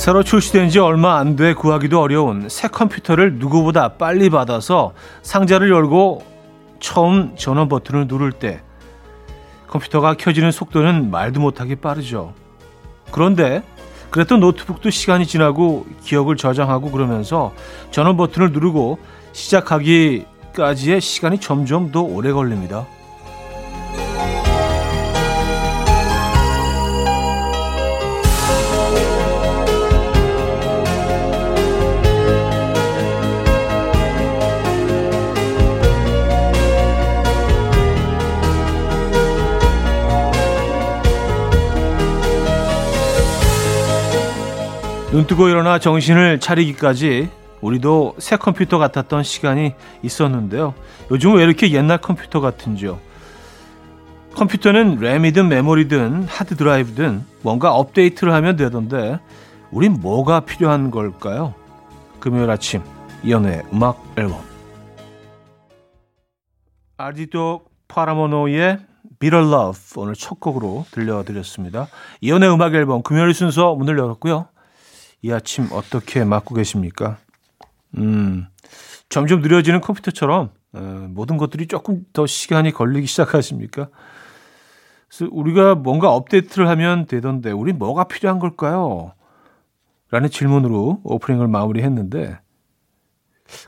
새로 출시된 지 얼마 안 돼 구하기도 어려운 새 컴퓨터를 누구보다 빨리 받아서 상자를 열고 처음 전원 버튼을 누를 때 컴퓨터가 켜지는 속도는 말도 못하게 빠르죠. 그런데 그랬던 노트북도 시간이 지나고 기억을 저장하고 그러면서 전원 버튼을 누르고 시작하기까지의 시간이 점점 더 오래 걸립니다. 눈뜨고 일어나 정신을 차리기까지 우리도 새 컴퓨터 같았던 시간이 있었는데요. 요즘은 왜 이렇게 옛날 컴퓨터 같은지요? 컴퓨터는 램이든 메모리든 하드 드라이브든 뭔가 업데이트를 하면 되던데 우린 뭐가 필요한 걸까요? 금요일 아침 이연의 음악 앨범 아디도 파라모노의 Bitter Love 오늘 첫 곡으로 들려드렸습니다. 이연의 음악 앨범 금요일 순서 문을 열었고요. 이 아침 어떻게 맞고 계십니까? 음, 점점 느려지는 컴퓨터처럼 에, 모든 것들이 조금 더 시간이 걸리기 시작하십니까? 그래서 우리가 뭔가 업데이트를 하면 되던데 우리 뭐가 필요한 걸까요? 라는 질문으로 오프닝을 마무리했는데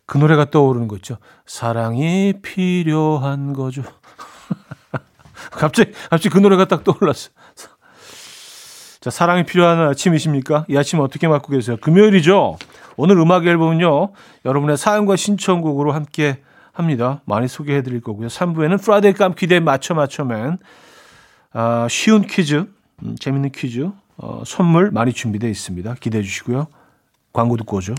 그 노래가 떠오르는 거 있죠. 사랑이 필요한 거죠. 갑자기 갑자기 그 노래가 딱 떠올랐어. 자, 사랑이 필요한 아침이십니까? 이 아침 어떻게 맞고 계세요? 금요일이죠. 오늘 음악 앨범은요. 여러분의 사연과 신청곡으로 함께 합니다. 많이 소개해 드릴 거고요. 3부에는 Friday 깜퀴대 맞춰 맞춰맨 아, 쉬운 퀴즈, 음, 재밌는 퀴즈, 어, 선물 많이 준비되어 있습니다. 기대해 주시고요. 광고 듣고 오죠.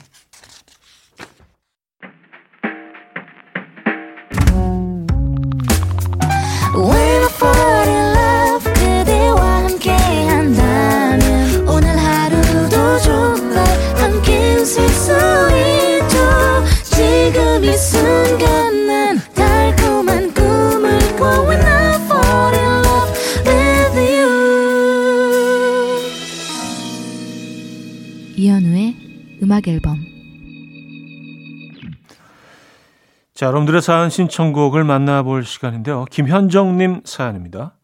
자, 여러분들의 사연 신청곡을 만나볼 시간인데요. 김현정님 사연입니다.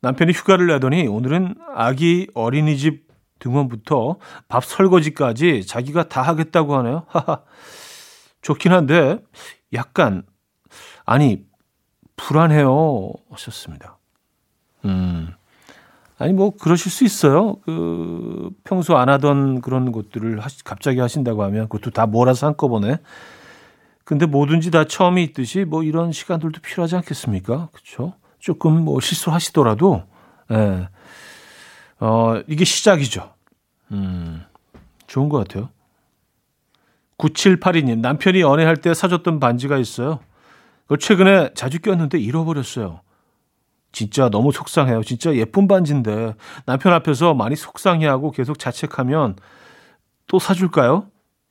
남편이 휴가를 내더니 오늘은 아기 어린이집 등원부터 밥 설거지까지 자기가 다 하겠다고 하네요. 하하. 좋긴 한데 약간 아니 불안해요 하셨습니다. 음. 아니 뭐 그러실 수 있어요. 그 평소 안 하던 그런 것들을 하시, 갑자기 하신다고 하면 그것도 다 몰아서 한꺼번에. 근데 뭐든지 다 처음이 있듯이 뭐 이런 시간들도 필요하지 않겠습니까? 그렇죠? 조금 뭐 실수하시더라도 예. 어, 이게 시작이죠. 음. 좋은 것 같아요. 9782님, 남편이 연애할 때 사줬던 반지가 있어요. 그걸 최근에 자주 꼈는데 잃어버렸어요. 진짜 너무 속상해요. 진짜 예쁜 반지인데 남편 앞에서 많이 속상해하고 계속 자책하면 또 사줄까요?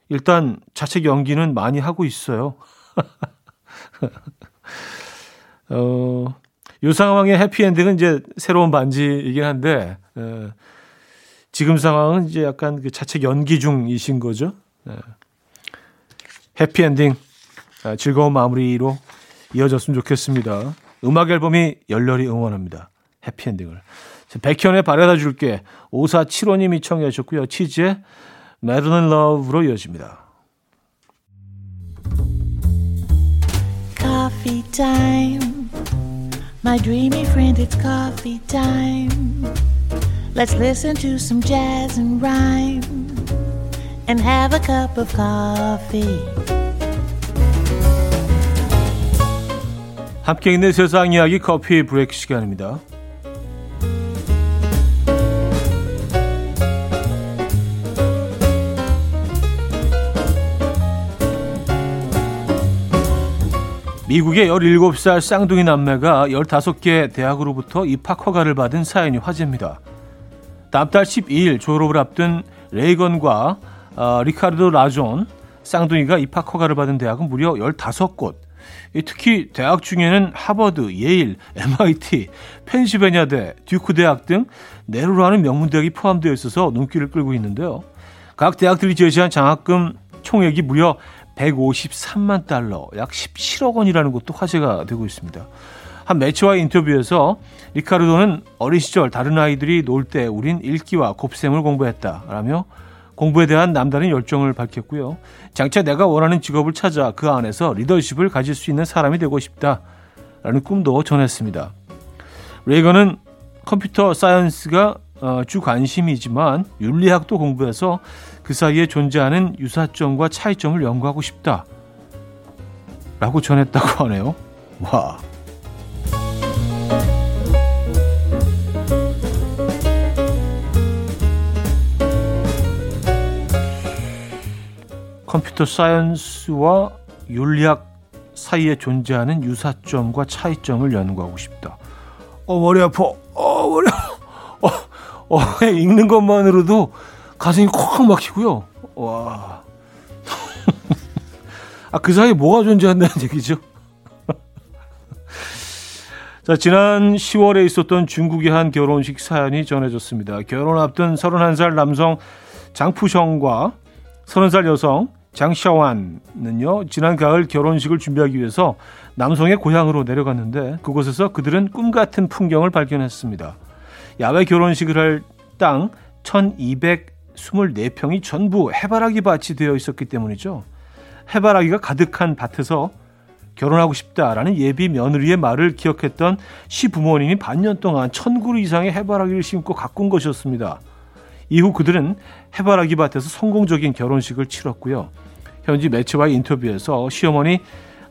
일단 자책 연기는 많이 하고 있어요. 어, 요 상황의 해피엔딩은 이제 새로운 반지이긴 한데 에, 지금 상황은 이제 약간 그 자책 연기 중이신 거죠. 에. 해피엔딩 아, 즐거운 마무리로 이어졌으면 좋겠습니다. 음악 앨범이 열렬히 응원합니다. 해피엔딩을. 백현의 바래다 줄게 5475님이 청해 주셨고요. 치즈의 메들린 러브로 이어집니다. Coffee time. My dreamy friend, it's coffee time. Let's listen to some jazz and rhyme and have a cup of coffee. 함께 있는 세상 이야기 커피 브레이크 시간입니다. 미국의 17살 쌍둥이 남매가 15개 대학으로부터 입학 허가를 받은 사연이 화제입니다. 다음 달 12일 졸업을 앞둔 레이건과 어, 리카르도 라존 쌍둥이가 입학 허가를 받은 대학은 무려 15곳. 특히 대학 중에는 하버드, 예일, MIT, 펜시베니아대, 듀크 대학 등 내로라는 명문 대학이 포함되어 있어서 눈길을 끌고 있는데요. 각 대학들이 제시한 장학금 총액이 무려 153만 달러, 약 17억 원이라는 것도 화제가 되고 있습니다. 한 매체와의 인터뷰에서 리카르도는 어린 시절 다른 아이들이 놀 때 우린 읽기와 곱셈을 공부했다라며 공부에 대한 남다른 열정을 밝혔고요. 장차 내가 원하는 직업을 찾아 그 안에서 리더십을 가질 수 있는 사람이 되고 싶다라는 꿈도 전했습니다. 레이건은 컴퓨터 사이언스가 어, 주 관심이지만 윤리학도 공부해서 그 사이에 존재하는 유사점과 차이점을 연구하고 싶다. 라고 전했다고 하네요. 와. 컴퓨터 사이언스와 윤리학 사이에 존재하는 유사점과 차이점을 연구하고 싶다. 어, 머리 아파. 어, 머리 아파. 어, 어, 읽는 것만으로도 가슴이 콱 막히고요. 와. 아, 그 사이에 뭐가 존재한다는 얘기죠? 자, 지난 10월에 있었던 중국의 한 결혼식 사연이 전해졌습니다. 결혼 앞둔 31살 남성 장푸성과 30살 여성 장샤완은요, 지난 가을 결혼식을 준비하기 위해서 남성의 고향으로 내려갔는데 그곳에서 그들은 꿈 같은 풍경을 발견했습니다. 야외 결혼식을 할 땅 1224평이 전부 해바라기 밭이 되어 있었기 때문이죠. 해바라기가 가득한 밭에서 결혼하고 싶다라는 예비 며느리의 말을 기억했던 시부모님이 반년 동안 천 그루 이상의 해바라기를 심고 가꾼 것이었습니다. 이후 그들은 해바라기 밭에서 성공적인 결혼식을 치렀고요. 현지 매체와의 인터뷰에서 시어머니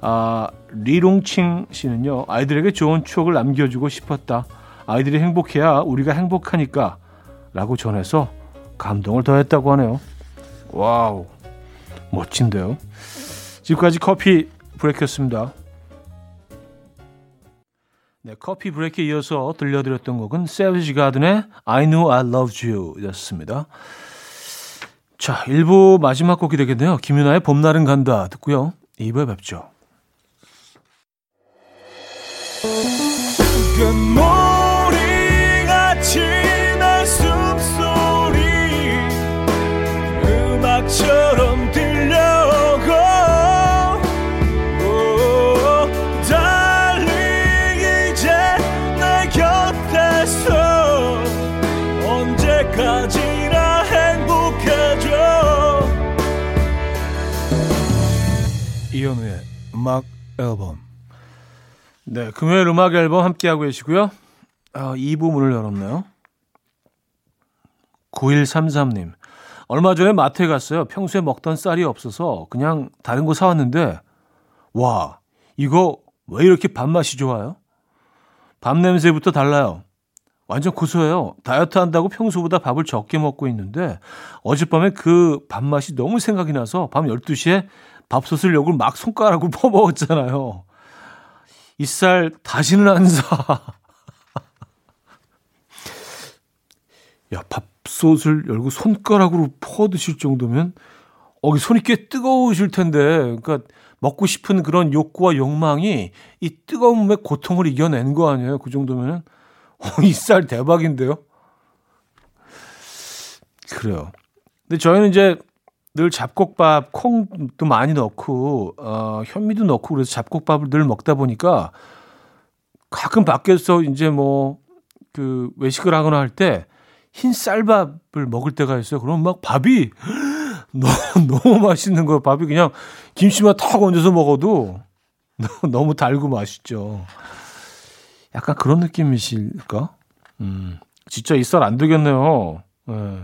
아, 리롱칭 씨는요 아이들에게 좋은 추억을 남겨주고 싶었다. 아이들이 행복해야 우리가 행복하니까 라고 전해서 감동을 더했다고 하네요. 와우 멋진데요. 지금까지 coffee break였습니다. 네, coffee break에 이어서 들려드렸던 곡은 Savage Garden의 I Knew I Loved You 였습니다. 자, 1부 마지막 곡이 되겠네요. 김윤아의 봄날은 간다 듣고요. 2부에 뵙죠. 이현우의 음악 앨범 네, 금요일 음악 앨범 함께하고 계시고요. 아, 2부 문을 열었네요. 9133님. 얼마 전에 마트에 갔어요. 평소에 먹던 쌀이 없어서 그냥 다른 거 사왔는데, 와, 이거 왜 이렇게 밥맛이 좋아요? 밥 냄새부터 달라요. 완전 고소해요. 다이어트 한다고 평소보다 밥을 적게 먹고 있는데, 어젯밤에 그 밥맛이 너무 생각이 나서 밤 12시에 밥솥을 욕을 막 손가락으로 퍼먹었잖아요. 이 쌀 다시는 안 사. 야, 밥솥을 열고 손가락으로 퍼 드실 정도면, 어, 손이 꽤 뜨거우실 텐데, 그러니까 먹고 싶은 그런 욕구와 욕망이 이 뜨거움의 고통을 이겨낸 거 아니에요? 그 정도면은, 어, 이 쌀 대박인데요? 그래요. 근데 저희는 이제 늘 잡곡밥, 콩도 많이 넣고, 어, 현미도 넣고, 그래서 잡곡밥을 늘 먹다 보니까 가끔 밖에서 이제 뭐, 그 외식을 하거나 할 때 흰 쌀밥을 먹을 때가 있어요. 그럼 막 밥이 너무, 너무 맛있는 거예요. 밥이 그냥 김치만 탁 얹어서 먹어도 너무 달고 맛있죠. 약간 그런 느낌이실까? 음, 진짜 이 쌀 안 되겠네요. 네.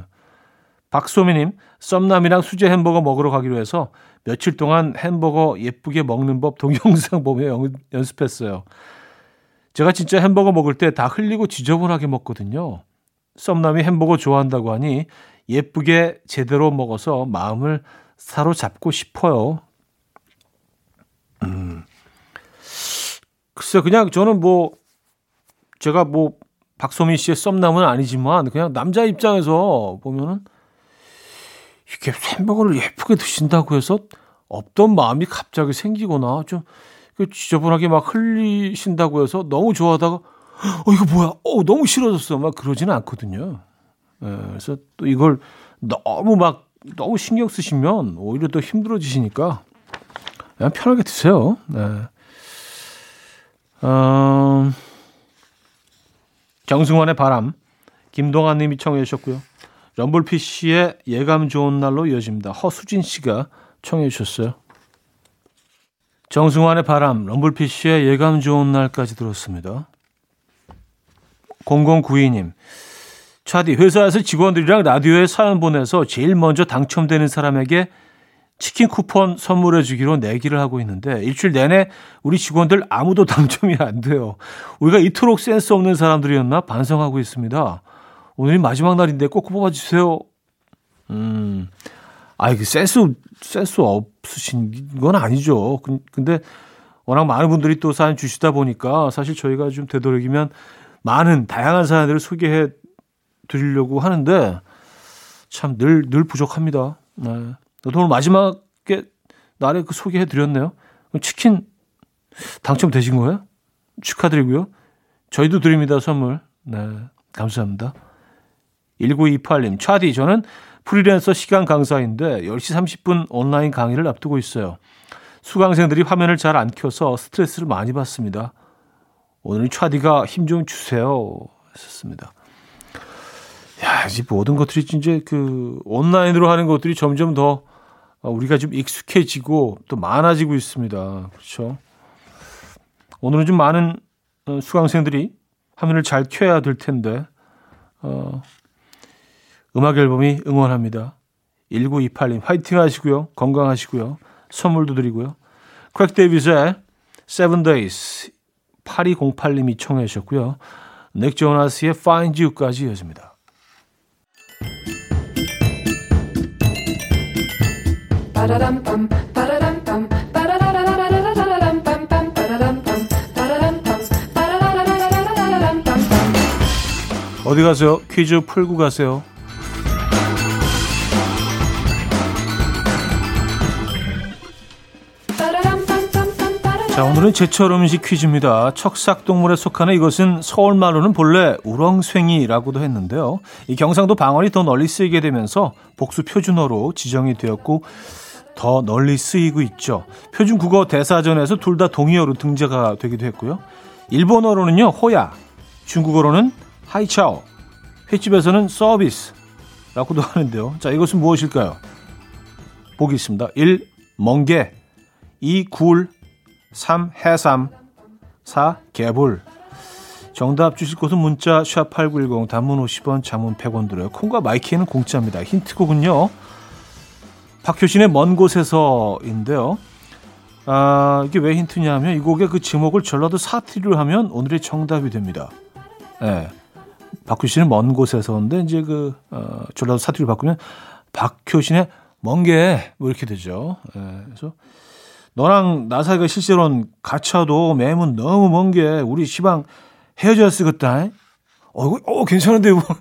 박소미님, 썸남이랑 수제 햄버거 먹으러 가기로 해서 며칠 동안 햄버거 예쁘게 먹는 법 동영상 보며 연, 연습했어요. 제가 진짜 햄버거 먹을 때 다 흘리고 지저분하게 먹거든요. 썸남이 햄버거 좋아한다고 하니 예쁘게 제대로 먹어서 마음을 사로잡고 싶어요. 음. 글쎄, 그냥 저는 뭐, 제가 뭐, 박소민 씨의 썸남은 아니지만, 그냥 남자 입장에서 보면은, 이게 햄버거를 예쁘게 드신다고 해서 없던 마음이 갑자기 생기거나 좀그 지저분하게 막 흘리신다고 해서 너무 좋아하다가 어 이거 뭐야? 어 너무 싫어졌어. 막 그러지는 않거든요. 예, 그래서 또 이걸 너무 막 너무 신경 쓰시면 오히려 더 힘들어지시니까 그냥 편하게 드세요. 네. 어, 정승환의 바람, 김동환 님이 청해 주셨고요. 럼블피쉬의 예감 좋은 날로 이어집니다. 허수진 씨가 청해 주셨어요. 정승환의 바람, 럼블피쉬의 예감 좋은 날까지 들었습니다. 0092님, 차디, 회사에서 직원들이랑 라디오에 사연 보내서 제일 먼저 당첨되는 사람에게 치킨 쿠폰 선물해 주기로 내기를 하고 있는데 일주일 내내 우리 직원들 아무도 당첨이 안 돼요. 우리가 이토록 센스 없는 사람들이었나 반성하고 있습니다. 오늘이 마지막 날인데 꼭 뽑아주세요. 음, 아이, 그 센스, 센스 없으신 건 아니죠. 근데 워낙 많은 분들이 또 사연 주시다 보니까 사실 저희가 좀 되도록이면 많은 다양한 사연들을 소개해 드리려고 하는데 참 늘, 늘 부족합니다. 네. 오늘 마지막에 날에 그 소개해 드렸네요. 치킨 당첨되신 거예요? 축하드리고요. 저희도 드립니다, 선물. 네. 감사합니다. 1928님, 차디, 저는 프리랜서 시간 강사인데 10시 30분 온라인 강의를 앞두고 있어요. 수강생들이 화면을 잘 안 켜서 스트레스를 많이 받습니다. 오늘 차디가 힘 좀 주세요. 했었습니다. 야, 이 모든 것들이 이제 그 온라인으로 하는 것들이 점점 더 우리가 좀 익숙해지고 또 많아지고 있습니다. 그렇죠? 오늘은 좀 많은 어, 수강생들이 화면을 잘 켜야 될 텐데 어, 음악 앨범이 응원합니다. 1928님 화이팅 하시고요. 건강하시고요. 선물도 드리고요. 크레이그 데이비드의 Seven Days 8208님이 청해 주셨고요. 닉 조나스의 Find You까지 이어집니다. 어디 가세요? 퀴즈 풀고 가세요. 자, 오늘은 제철 음식 퀴즈입니다. 척삭동물에 속하는 이것은 서울말로는 본래 우렁쇠이라고도 했는데요. 이 경상도 방언이 더 널리 쓰이게 되면서 복수 표준어로 지정이 되었고 더 널리 쓰이고 있죠. 표준 국어 대사전에서 둘 다 동의어로 등재가 되기도 했고요. 일본어로는요, ほや. 중국어로는 海鞘. 횟집에서는 서비스라고도 하는데요. 자, 이것은 무엇일까요? 보기 있습니다. 1. 멍게 2. 굴 3. 해삼 4. 개불 정답 주실 곳은 문자 샵8910 단문 50원 장문 100원 들어요. 콩과 my K는 공짜입니다. 힌트곡은요. 박효신의 먼 곳에서인데요. 아, 이게 왜 힌트냐면 이 곡의 그 제목을 전라도 사투리로 하면 오늘의 정답이 됩니다. 예. 네. 박효신의 먼 곳에서인데 이제 그 어, 전라도 사투리를 바꾸면 박효신의 먼 게 뭐 이렇게 되죠. 예. 그래서 너랑 나 사이가 실제로는 가차도 매문 너무 먼 게 우리 시방 헤어져야 쓰겠다. 어, 이거, 어, 괜찮은데, 이거.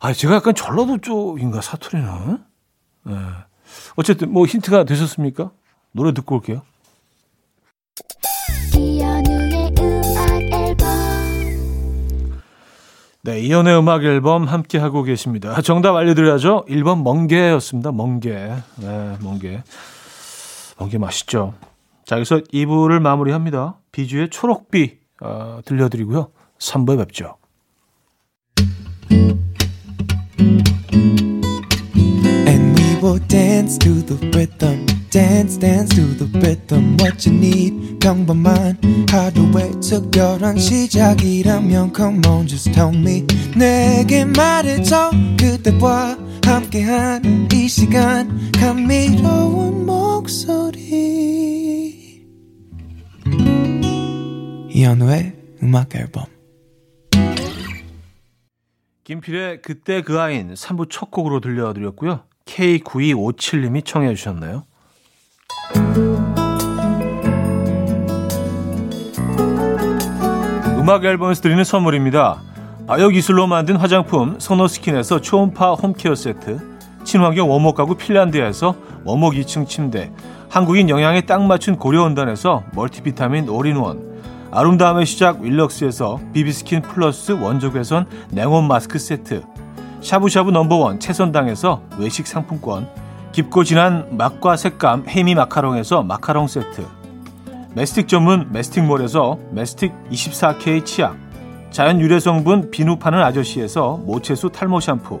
아, 제가 약간 전라도 쪽인가, 사투리는? 네. 어쨌든, 뭐, 힌트가 되셨습니까? 노래 듣고 올게요. 네, 이연의 음악 앨범 함께 하고 계십니다. 정답 알려드려야죠. 1번 멍게였습니다. 멍게. 네, 멍게. 멍게 맛있죠. 자, 여기서 2부를 마무리합니다. 비주의 초록비 어, 들려드리고요. 3부에 뵙죠. 시작이라면 Come on, just tell me. 내게 말해줘. 그대와 함께한 이 시간. 감미로운 목소리. 이현우의 음악 앨범. 김필의 그때 그 아인 3부 첫 곡으로 들려드렸고요. K9257님이 청해 주셨나요? 음악 앨범에서 드리는 선물입니다. 아역이슬로 만든 화장품 소노스킨에서 초음파 home care 세트 친환경 원목 가구 핀란드에서 원목 2층 침대 한국인 영양에 딱 맞춘 고려원단에서 멀티비타민 올인원 아름다움의 시작 윌럭스에서 비비스킨 플러스 원적외선 냉온 마스크 세트 샤브샤브 number one 채선당에서 외식 상품권 깊고 진한 맛과 색감 해미 마카롱에서 마카롱 세트 메스틱 전문 메스틱몰에서 메스틱 24K 치약 자연 유래 성분 비누 파는 아저씨에서 모체수 탈모 샴푸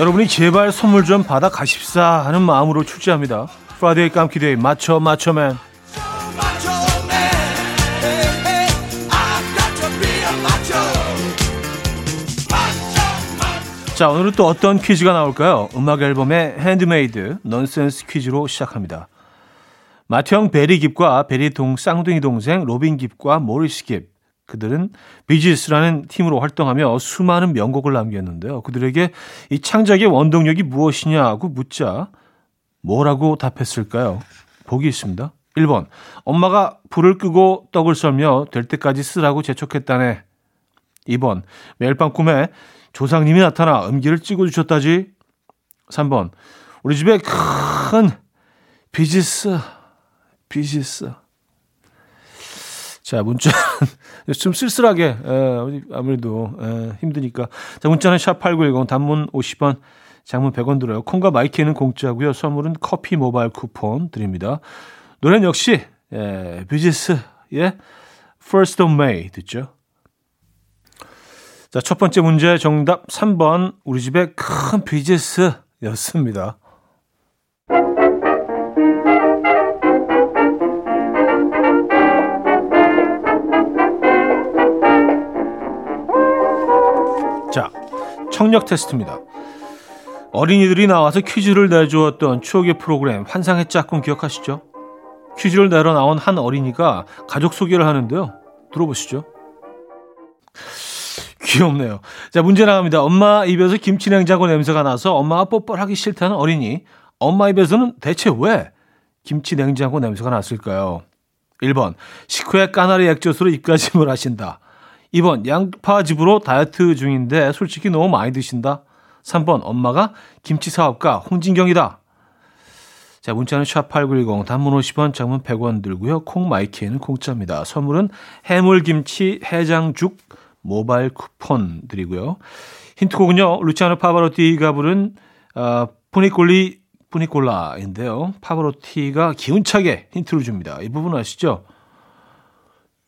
여러분이 제발 선물 좀 받아 가십사 하는 마음으로 출제합니다. Friday 깜퀴 day 맞춰 맞춰 man 자 오늘은 또 어떤 퀴즈가 나올까요? 음악 앨범의 핸드메이드 넌센스 퀴즈로 시작합니다. 맏형 베리 깁과 베리 동 쌍둥이 동생 로빈 깁과 모리스 깁 그들은 비지스라는 팀으로 활동하며 수많은 명곡을 남겼는데요. 그들에게 이 창작의 원동력이 무엇이냐고 묻자 뭐라고 답했을까요? 보기 있습니다. 1번. 엄마가 불을 끄고 떡을 썰며 될 때까지 쓰라고 재촉했다네. 2번. 매일 밤 꿈에 조상님이 나타나 음기를 찍어주셨다지. 3번. 우리 집에 큰 비지스, 비지스. 자, 문자 좀 쓸쓸하게 에, 아무래도 에, 힘드니까. 자, 문자는 샵8910 단문 50원, 장문 100원 들어요. 콩과 my K는 공짜고요. 선물은 커피 모바일 쿠폰 드립니다. 노래는 역시 에, 비지스의 First of May 듣죠. 자, 첫 번째 문제 정답 3번 우리 집에 큰 비지스였습니다. 청력 테스트입니다. 어린이들이 나와서 퀴즈를 내주었던 추억의 프로그램 환상의 짝꿍 기억하시죠? 퀴즈를 내러 나온 한 어린이가 가족 소개를 하는데요. 들어보시죠. 귀엽네요. 자, 문제 나갑니다. 엄마 입에서 김치 냉장고 냄새가 나서 엄마가 뽀뽀하기 싫다는 어린이. 엄마 입에서는 대체 왜 김치 냉장고 냄새가 났을까요? 1번, 식후에 까나리 액젓으로 입가짐을 하신다. 2번 양파즙으로 다이어트 중인데 솔직히 너무 많이 드신다. 3번 엄마가 김치 사업가 홍진경이다. 자, 문자는 샵8910 단문 50원, 장문 100원 들고요. 콩 my K에는 공짜입니다. 선물은 해물김치 해장죽 모바일 쿠폰 드리고요. 힌트곡은요. 루치아노 파바로티가 부른 어, Funiculì Funiculà인데요. 파바로티가 기운차게 힌트를 줍니다. 이 부분 아시죠?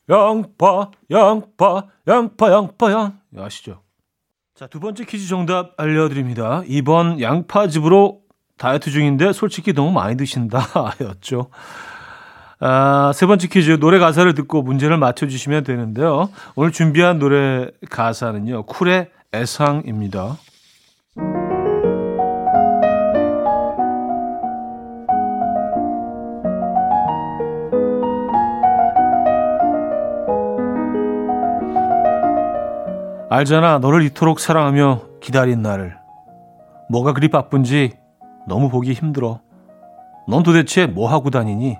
양파, 양파, 양파, 양파, 양. 아시죠? 자, 두 번째 퀴즈 정답 알려드립니다. 2번 양파즙으로 다이어트 중인데 솔직히 너무 많이 드신다. 였죠. 아, 세 번째 퀴즈 노래 가사를 듣고 문제를 맞춰주시면 되는데요. 오늘 준비한 노래 가사는요. 쿨의 애상입니다. 알잖아. 너를 이토록 사랑하며 기다린 나를. 뭐가 그리 바쁜지 너무 보기 힘들어. 넌 도대체 뭐 하고 다니니?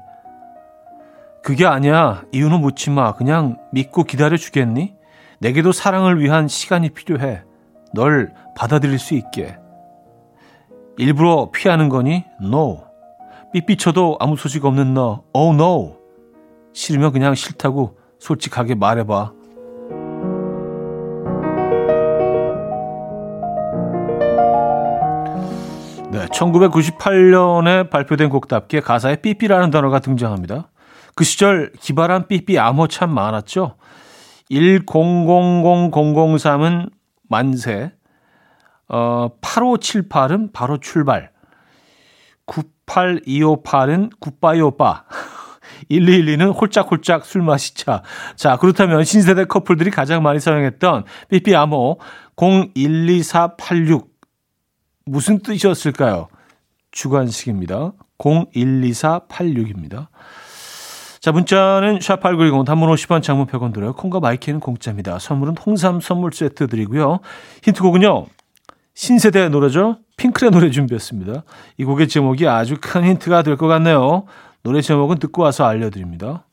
그게 아니야. 이유는 묻지 마. 그냥 믿고 기다려 주겠니? 내게도 사랑을 위한 시간이 필요해. 널 받아들일 수 있게. 일부러 피하는 거니? No. 삐삐쳐도 아무 소식 없는 너. Oh no. 싫으면 그냥 싫다고 솔직하게 말해봐. 1998년에 발표된 곡답게 가사에 삐삐라는 단어가 등장합니다. 그 시절 기발한 삐삐 암호 참 많았죠. 10000003은 만세, 어, 8578은 바로 출발, 98258은 굿바이 오빠, 1212는 홀짝홀짝 술 마시자. 자, 그렇다면 신세대 커플들이 가장 많이 사용했던 삐삐 암호 012486 무슨 뜻이었을까요? 주관식입니다. 012486입니다. 자, 문자는 샵8910 단문 50원 장문 100원 들어요. 콩과 my K는 공짜입니다. 선물은 홍삼 선물 세트 드리고요. 힌트곡은요. 신세대 노래죠. 핑클의 노래 준비했습니다. 이 곡의 제목이 아주 큰 힌트가 될 것 같네요. 노래 제목은 듣고 와서 알려드립니다.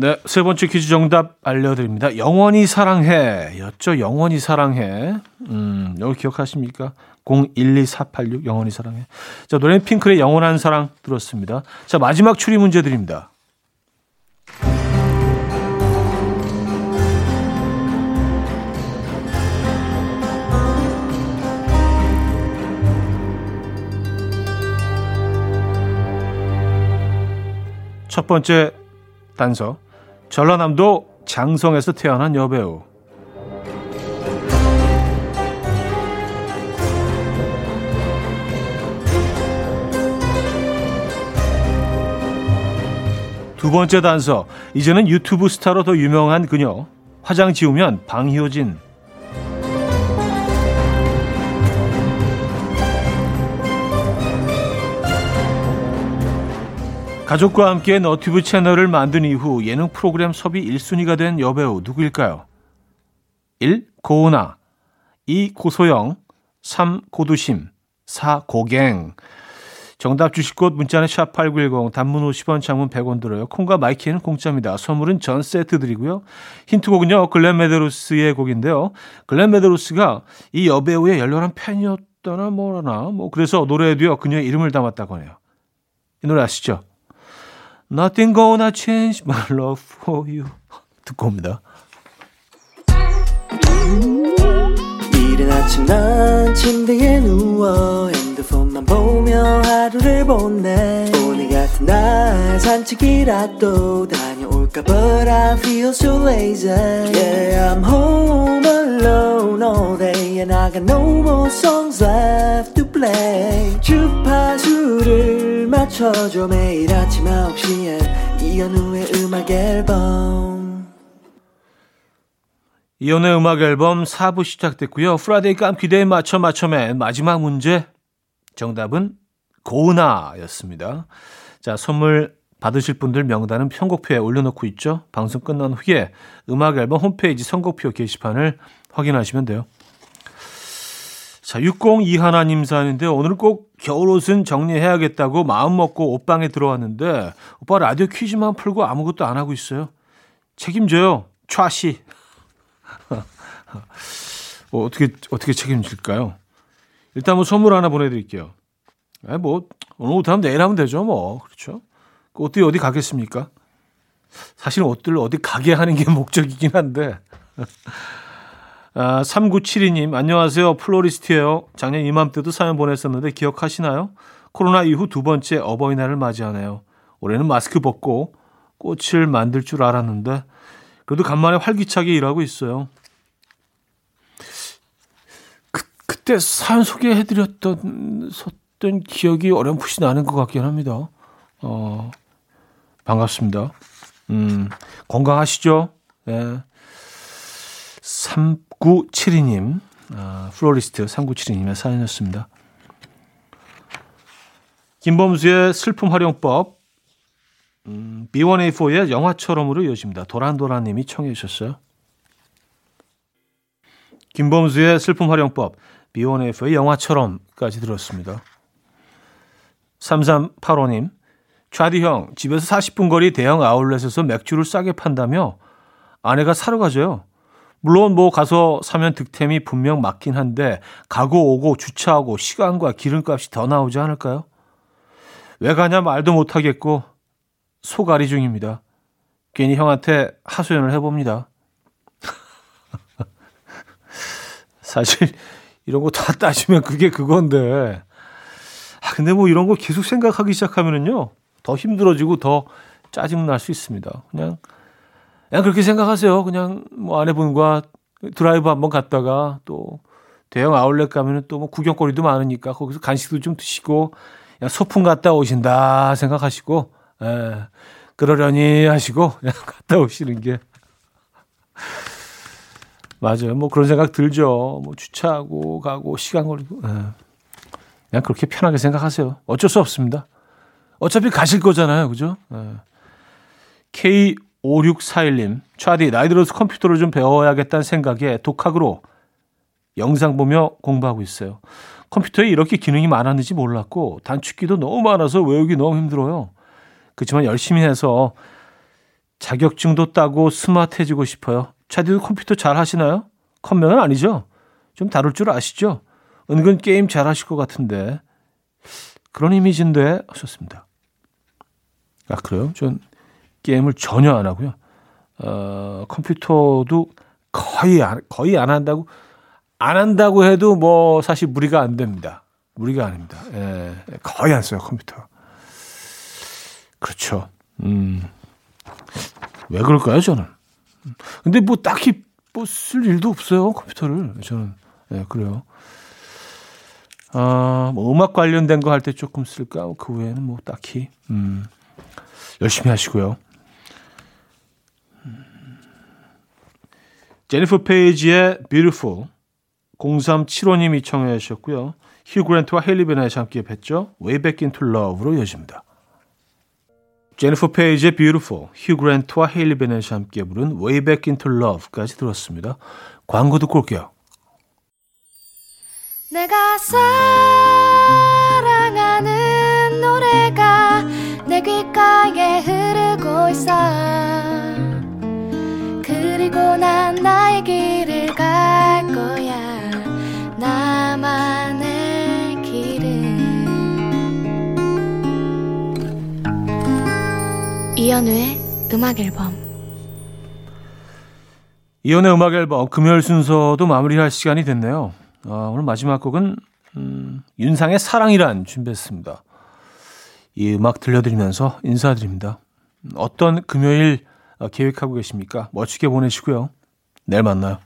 네, 세 번째 퀴즈 정답 알려드립니다. 영원히 사랑해 였죠. 영원히 사랑해. 음, 여기 기억하십니까? 012486 영원히 사랑해. 자, 노래는 핑클의 영원한 사랑 들었습니다. 자, 마지막 추리 문제 드립니다. 첫 번째 단서. 전라남도 장성에서 태어난 여배우. 두 번째 단서. 이제는 유튜브 스타로 더 유명한 그녀. 화장 지우면 방효진. 가족과 함께 너튜브 채널을 만든 이후 예능 프로그램 섭외 1순위가 된 여배우 누구일까요? 1. 고은아 2. 고소영 3. 고두심 4. 고갱 정답 주실 곳 문자는 샵8910 단문 50원 장문 100원 들어요. 콩과 my K는 공짜입니다. 선물은 전 세트 드리고요. 힌트곡은요. 글렌 메데로스의 곡인데요. 글렌 메데로스가 이 여배우의 열렬한 팬이었다나 뭐라나 뭐 그래서 노래에도요. 그녀의 이름을 담았다고 하네요. 이 노래 아시죠? Nothing gonna change my love for you 듣고 옵니다. 이른 아침 난 침대에 누워 핸드폰만 보며 하루를 보내 오늘 같은 날 산책이라도 다녀올까 But I feel so lazy Yeah I'm home alone all day And I got no more songs left play 주파수를 맞춰줘 매일 아침 9시에 이현우의 음악 앨범 이현우의 음악 앨범 4부 시작됐고요. Friday 깜퀴 day 맞춰 맞춰 man 마지막 문제 정답은 고은아였습니다. 자, 선물 받으실 분들 명단은 선곡표에 올려놓고 있죠. 방송 끝난 후에 음악 앨범 홈페이지 선곡표 게시판을 확인하시면 돼요. 자, 6021님 사는데 오늘 꼭 겨울옷은 정리해야겠다고 마음 먹고 옷방에 들어왔는데 오빠 라디오 퀴즈만 풀고 아무것도 안 하고 있어요. 책임져요. 촤시. 뭐 어떻게 어떻게 책임질까요? 일단 뭐 선물 하나 보내드릴게요. 아, 뭐 오늘 못하면 내일 하면 되죠, 뭐 그렇죠? 그 옷들이 어디 가겠습니까? 사실 옷들 어디 가게 하는 게 목적이긴 한데. 아, 3972님, 안녕하세요. 플로리스트예요. 작년 이맘때도 사연 보냈었는데 기억하시나요? 코로나 이후 두 번째 어버이날을 맞이하네요. 올해는 마스크 벗고 꽃을 만들 줄 알았는데 그래도 간만에 활기차게 일하고 있어요. 그, 그때 사연 소개해드렸던 섰던 기억이 어렴풋이 나는 것 같긴 합니다. 어, 반갑습니다. 음, 건강하시죠? 네. 3972님, 아, 플로리스트 3972님의 사연이었습니다. 김범수의 슬픔 활용법, 음, B1A4의 영화처럼으로 이어집니다. 도란도란님이 청해 주셨어요. 김범수의 슬픔 활용법, B1A4의 영화처럼까지 들었습니다. 3385님, 좌디 형, 집에서 40분 거리 대형 아울렛에서 맥주를 싸게 판다며 아내가 사러 가져요. 물론 뭐 가서 사면 득템이 분명 맞긴 한데 가고 오고 주차하고 시간과 기름값이 더 나오지 않을까요? 왜 가냐 말도 못하겠고 소가리 중입니다. 괜히 형한테 하소연을 해봅니다. 사실 이런 거 다 따지면 그게 그건데. 아, 근데 뭐 이런 거 계속 생각하기 시작하면은요. 더 힘들어지고 더 짜증 날 수 있습니다. 그냥 그냥 그렇게 생각하세요. 그냥 뭐 아내분과 드라이브 한번 갔다가 또 대형 아울렛 가면은 또 뭐 구경거리도 많으니까 거기서 간식도 좀 드시고 그냥 소풍 갔다 오신다 생각하시고 에, 예, 그러려니 하시고 그냥 갔다 오시는 게 맞아요. 뭐 그런 생각 들죠. 뭐 주차하고 가고 시간 걸리고 에. 예. 그냥 그렇게 편하게 생각하세요. 어쩔 수 없습니다. 어차피 가실 거잖아요. 그죠? 에. 예. K5641님, 차디, 나이 들어서 컴퓨터를 좀 배워야겠다는 생각에 독학으로 영상 보며 공부하고 있어요. 컴퓨터에 이렇게 기능이 많았는지 몰랐고 단축키도 너무 많아서 외우기 너무 힘들어요. 그렇지만 열심히 해서 자격증도 따고 스마트해지고 싶어요. 차디도 컴퓨터 잘 하시나요? 컴면은 아니죠? 좀 다룰 줄 아시죠? 은근 게임 잘 하실 것 같은데 그런 이미지인데 하셨습니다. 아 그래요? 전 게임을 전혀 안 하고요. 어, 컴퓨터도 거의 안, 거의 안 한다고 안 한다고 해도 뭐 사실 무리가 안 됩니다. 무리가 아닙니다. 예, 거의 안 써요 컴퓨터. 그렇죠. 음. 왜 그럴까요 저는? 근데 뭐 딱히 뭐 쓸 일도 없어요 컴퓨터를 저는. 예, 그래요. 아, 뭐 음악 관련된 거 할 때 조금 쓸까? 그 외에는 뭐 딱히 음, 열심히 하시고요. 제니퍼 페이지의 Beautiful 0375님이 청해 주셨고요. 휴 그랜트와 헤일리 베나이 함께 뵀죠. Way Back Into Love로 이어집니다. 제니퍼 페이지의 Beautiful, 휴 그랜트와 헤일리 베나이 함께 부른 Way Back Into Love까지 들었습니다. 광고 듣고 올게요. 내가 사랑하는 노래가 내 귓가에 흐르고 있어 그리고 난 나의 길을 갈 거야 나만의 길은 이연우의 음악 앨범 이연의 음악 앨범 금요일 순서도 마무리할 시간이 됐네요. 아, 오늘 마지막 곡은 음, 윤상의 사랑이란 준비했습니다. 이 음악 들려드리면서 인사드립니다. 어떤 금요일 어, 계획하고 계십니까? 멋지게 보내시고요. 내일 만나요.